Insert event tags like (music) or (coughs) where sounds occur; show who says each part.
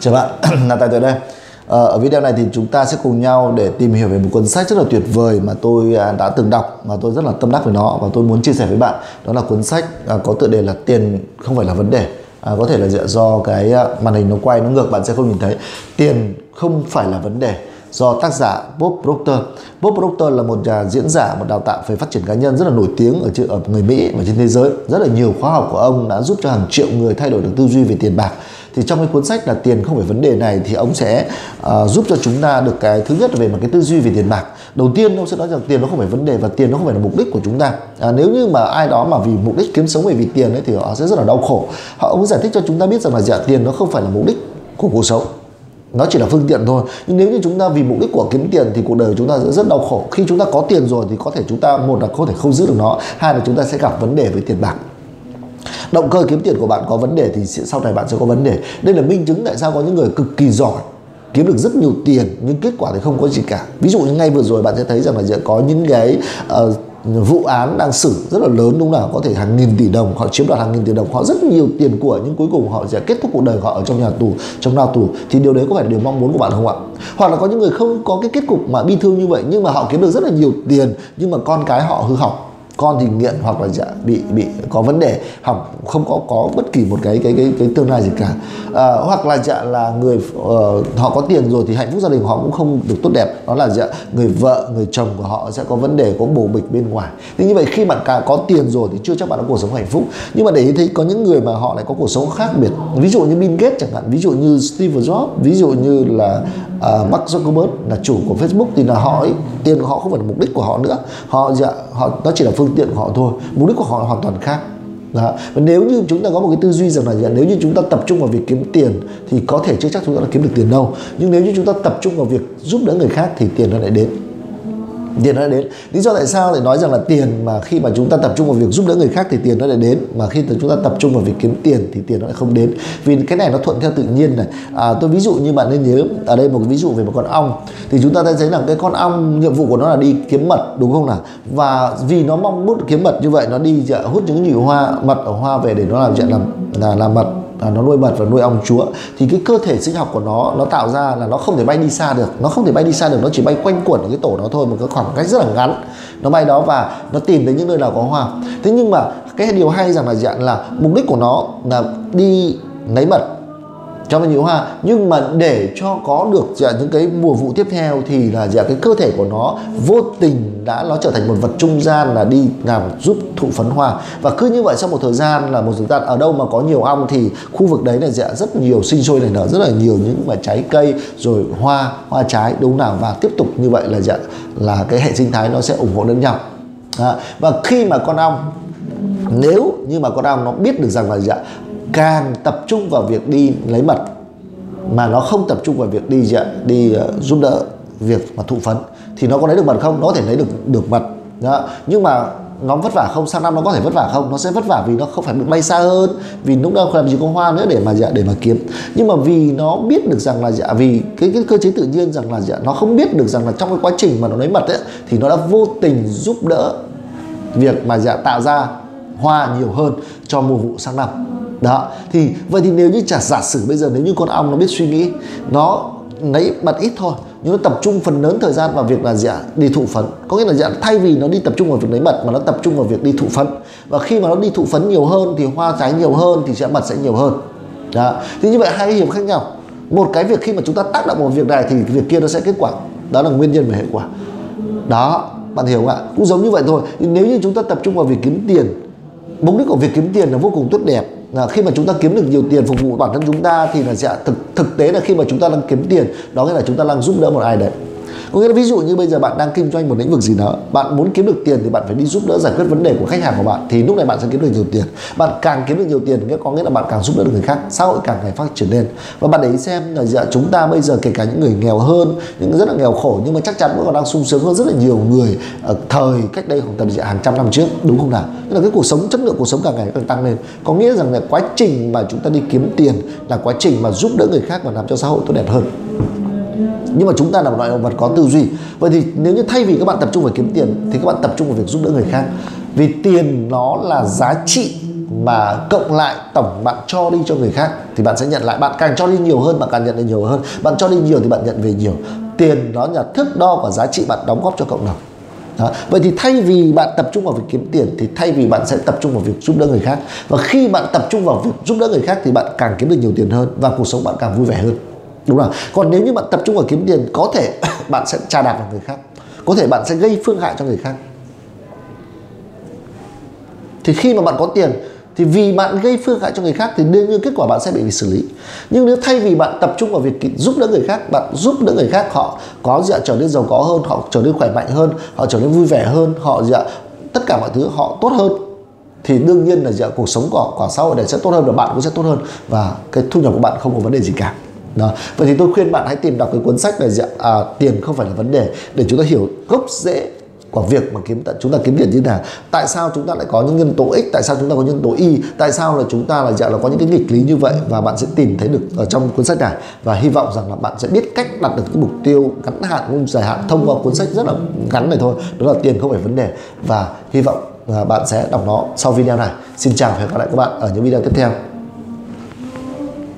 Speaker 1: Chào bạn, (clears throat) là Tài Tuệ đây. Ờ, ở video này thì chúng ta sẽ cùng nhau để tìm hiểu về một cuốn sách rất là tuyệt vời mà tôi à, đã từng đọc mà tôi rất là tâm đắc với nó và tôi muốn chia sẻ với bạn. Đó là cuốn sách à, có tựa đề là Tiền không phải là vấn đề. À, có thể là do cái à, màn hình nó quay nó ngược bạn sẽ không nhìn thấy. Tiền không phải là vấn đề do tác giả Bob Proctor. Bob Proctor là một nhà diễn giả, một đào tạo về phát triển cá nhân rất là nổi tiếng ở, ở người Mỹ và trên thế giới. Rất là nhiều khóa học của ông đã giúp cho hàng triệu người thay đổi được tư duy về tiền bạc. Thì trong cái cuốn sách là tiền không phải vấn đề này thì ông sẽ uh, giúp cho chúng ta được cái thứ nhất về một cái tư duy về tiền bạc. Đầu tiên ông sẽ nói rằng tiền nó không phải vấn đề và tiền nó không phải là mục đích của chúng ta. À, nếu như mà ai đó mà vì mục đích kiếm sống bởi vì tiền ấy thì họ sẽ rất là đau khổ. Họ ông giải thích cho chúng ta biết rằng là dạ tiền nó không phải là mục đích của cuộc sống nó chỉ là phương tiện thôi. Nhưng nếu như chúng ta vì mục đích của kiếm tiền thì cuộc đời của chúng ta sẽ rất đau khổ. Khi chúng ta có tiền rồi thì có thể chúng ta một là có thể không giữ được nó hai là chúng ta sẽ gặp vấn đề với tiền bạc. Động cơ kiếm tiền của bạn có vấn đề thì sau này bạn sẽ có vấn đề. Đây là minh chứng tại sao có những người cực kỳ giỏi kiếm được rất nhiều tiền nhưng kết quả thì không có gì cả. Ví dụ như ngay vừa rồi bạn sẽ thấy rằng là có những cái uh, vụ án đang xử rất là lớn, đúng không có thể hàng nghìn tỷ đồng, họ chiếm đoạt hàng nghìn tỷ đồng, họ rất nhiều tiền của nhưng cuối cùng họ sẽ kết thúc cuộc đời họ ở trong nhà tù, trong lao tù. Thì điều đấy có phải là điều mong muốn của bạn không ạ? Hoặc là có những người không có cái kết cục mà bi thương như vậy, nhưng mà họ kiếm được rất là nhiều tiền, nhưng mà con cái họ hư hỏng con thì nghiện hoặc là dạ, bị bị có vấn đề học không có có bất kỳ một cái cái cái, cái tương lai gì cả. À, hoặc là dạ là người uh, họ có tiền rồi thì hạnh phúc gia đình họ cũng không được tốt đẹp. Đó là dạ người vợ người chồng của họ sẽ có vấn đề có bồ bịch bên ngoài. Thì như vậy khi bạn cả có tiền rồi thì chưa chắc bạn có cuộc sống hạnh phúc. Nhưng mà để ý thấy có những người mà họ lại có cuộc sống khác biệt. Ví dụ như Bill Gates chẳng hạn ví dụ như Steve Jobs ví dụ như là uh, Mark Zuckerberg là chủ của Facebook thì là họ ấy, tiền của họ không phải là mục đích của họ nữa. Họ dạ họ nó chỉ là phương tiện của họ thôi mục đích của họ hoàn toàn khác. Đó. Và nếu như chúng ta có một cái tư duy rằng là dạ, nếu như chúng ta tập trung vào việc kiếm tiền thì có thể chưa chắc chúng ta đã kiếm được tiền đâu. Nhưng nếu như chúng ta tập trung vào việc giúp đỡ người khác thì tiền nó lại đến tiền nó đến. Lý do tại sao lại nói rằng là tiền mà khi mà chúng ta tập trung vào việc giúp đỡ người khác thì tiền nó lại đến mà khi chúng ta tập trung vào việc kiếm tiền thì tiền nó lại không đến. Vì cái này nó thuận theo tự nhiên này. À, tôi ví dụ như bạn nên nhớ ở đây một cái ví dụ về một con ong. Thì chúng ta thấy rằng cái con ong nhiệm vụ của nó là đi kiếm mật đúng không nào? Và vì nó mong muốn kiếm mật như vậy nó đi hút những nhụy hoa mật ở hoa về để nó làm chuyện làm là làm mật à, nó nuôi mật và nuôi ong chúa thì cái cơ thể sinh học của nó nó tạo ra là nó không thể bay đi xa được. Nó không thể bay đi xa được nó chỉ bay quanh quẩn ở cái tổ nó thôi một cái khoảng cách rất là ngắn. Nó bay đó và nó tìm đến những nơi nào có hoa. Thế nhưng mà cái điều hay rằng là dạng là mục đích của nó là đi lấy mật cho bao nhiêu hoa nhưng mà để cho có được dạ, những cái mùa vụ tiếp theo thì là dạ, cái cơ thể của nó vô tình đã nó trở thành một vật trung gian là đi làm giúp thụ phấn hoa. Và cứ như vậy sau một thời gian là một thời gian ở đâu mà có nhiều ong thì khu vực đấy là dạ, rất nhiều sinh sôi nảy nở rất là nhiều những mà trái cây rồi hoa hoa trái đúng nào. Và tiếp tục như vậy là dạ, là cái hệ sinh thái nó sẽ ủng hộ lẫn nhau. À, và khi mà con ong nếu như mà con ong nó biết được rằng là dạ càng tập trung vào việc đi lấy mật mà nó không tập trung vào việc đi dạ, đi uh, giúp đỡ việc mà thụ phấn thì nó có lấy được mật không? Nó có thể lấy được được mật đó. nhưng mà nó vất vả không? Sang năm nó có thể vất vả không? Nó sẽ vất vả vì nó không phải bay xa hơn vì lúc đó làm gì có hoa nữa để mà dạ để mà kiếm. Nhưng mà vì nó biết được rằng là dạ vì cái, cái cơ chế tự nhiên rằng là dạ nó không biết được rằng là trong cái quá trình mà nó lấy mật ấy thì nó đã vô tình giúp đỡ việc mà dạ tạo ra hoa nhiều hơn cho mùa vụ sang năm đó, thì vậy thì nếu như chả giả sử bây giờ nếu như con ong nó biết suy nghĩ, nó lấy bật ít thôi, nhưng nó tập trung phần lớn thời gian vào việc là gì ạ? Đi thụ phấn. Có nghĩa là gì ạ? Thay vì nó đi tập trung vào việc lấy mật mà nó tập trung vào việc đi thụ phấn. Và khi mà nó đi thụ phấn nhiều hơn thì hoa trái nhiều hơn thì sẽ mật sẽ nhiều hơn. Đó. Thì như vậy hai cái hiểu khác nhau. Một cái việc khi mà chúng ta tác động vào việc này thì việc kia nó sẽ kết quả. Đó là nguyên nhân và hệ quả. Đó, bạn hiểu không ạ? Cũng giống như vậy thôi. Nếu như chúng ta tập trung vào việc kiếm tiền, mục đích của việc kiếm tiền là vô cùng tốt đẹp là khi mà chúng ta kiếm được nhiều tiền phục vụ bản thân chúng ta thì là sẽ thực thực tế là khi mà chúng ta đang kiếm tiền, đó nghĩa là chúng ta đang giúp đỡ một ai đấy có nghĩa là ví dụ như bây giờ bạn đang kinh doanh một lĩnh vực gì đó bạn muốn kiếm được tiền thì bạn phải đi giúp đỡ giải quyết vấn đề của khách hàng của bạn thì lúc này bạn sẽ kiếm được nhiều tiền. Bạn càng kiếm được nhiều tiền nghĩa có nghĩa là bạn càng giúp đỡ được người khác xã hội càng ngày phát triển lên. Và bạn để ý xem là dạ, chúng ta bây giờ kể cả những người nghèo hơn những rất là nghèo khổ nhưng mà chắc chắn vẫn còn đang sung sướng hơn rất là nhiều người ở thời cách đây khoảng tầm dạ, hàng trăm năm trước đúng không nào? Tức là cái cuộc sống chất lượng cuộc sống càng ngày càng tăng lên. Có nghĩa rằng là quá trình mà chúng ta đi kiếm tiền là quá trình mà giúp đỡ người khác và làm cho xã hội tốt đẹp hơn nhưng mà chúng ta là một loại động vật có tư duy. Vậy thì nếu như thay vì các bạn tập trung vào kiếm tiền, thì các bạn tập trung vào việc giúp đỡ người khác. Vì tiền nó là giá trị mà cộng lại tổng bạn cho đi cho người khác, thì bạn sẽ nhận lại. Bạn càng cho đi nhiều hơn, bạn càng nhận được nhiều hơn. Bạn cho đi nhiều thì bạn nhận về nhiều. Tiền nó là thước đo của giá trị bạn đóng góp cho cộng đồng. Đó. Vậy thì thay vì bạn tập trung vào việc kiếm tiền, thì thay vì bạn sẽ tập trung vào việc giúp đỡ người khác. Và khi bạn tập trung vào việc giúp đỡ người khác, thì bạn càng kiếm được nhiều tiền hơn và cuộc sống bạn càng vui vẻ hơn đúng không còn nếu như bạn tập trung vào kiếm tiền, có thể (coughs) bạn sẽ tra đạp vào người khác. Có thể bạn sẽ gây phương hại cho người khác. Thì khi mà bạn có tiền, thì vì bạn gây phương hại cho người khác, thì đương nhiên kết quả bạn sẽ bị xử lý. Nhưng nếu thay vì bạn tập trung vào việc giúp đỡ người khác, bạn giúp đỡ người khác, họ có gì trở nên giàu có hơn, họ trở nên khỏe mạnh hơn, họ trở nên vui vẻ hơn, họ gì tất cả mọi thứ họ tốt hơn. Thì đương nhiên là gì cuộc sống của quả xã hội này sẽ tốt hơn và bạn cũng sẽ tốt hơn. Và cái thu nhập của bạn không có vấn đề gì cả đó. Vậy thì tôi khuyên bạn hãy tìm đọc cái cuốn sách này à, tiền không phải là vấn đề để chúng ta hiểu gốc rễ của việc mà kiếm chúng ta kiếm tiền như thế nào. Tại sao chúng ta lại có những nhân tố x? Tại sao chúng ta có nhân tố y? Tại sao là chúng ta là dạng là có những cái nghịch lý như vậy? Và bạn sẽ tìm thấy được ở trong cuốn sách này. Và hy vọng rằng là bạn sẽ biết cách đặt được cái mục tiêu ngắn hạn cũng dài hạn thông qua cuốn sách rất là ngắn này thôi. Đó là tiền không phải vấn đề. Và hy vọng à, bạn sẽ đọc nó sau video này. Xin chào và hẹn gặp lại các bạn ở những video tiếp theo.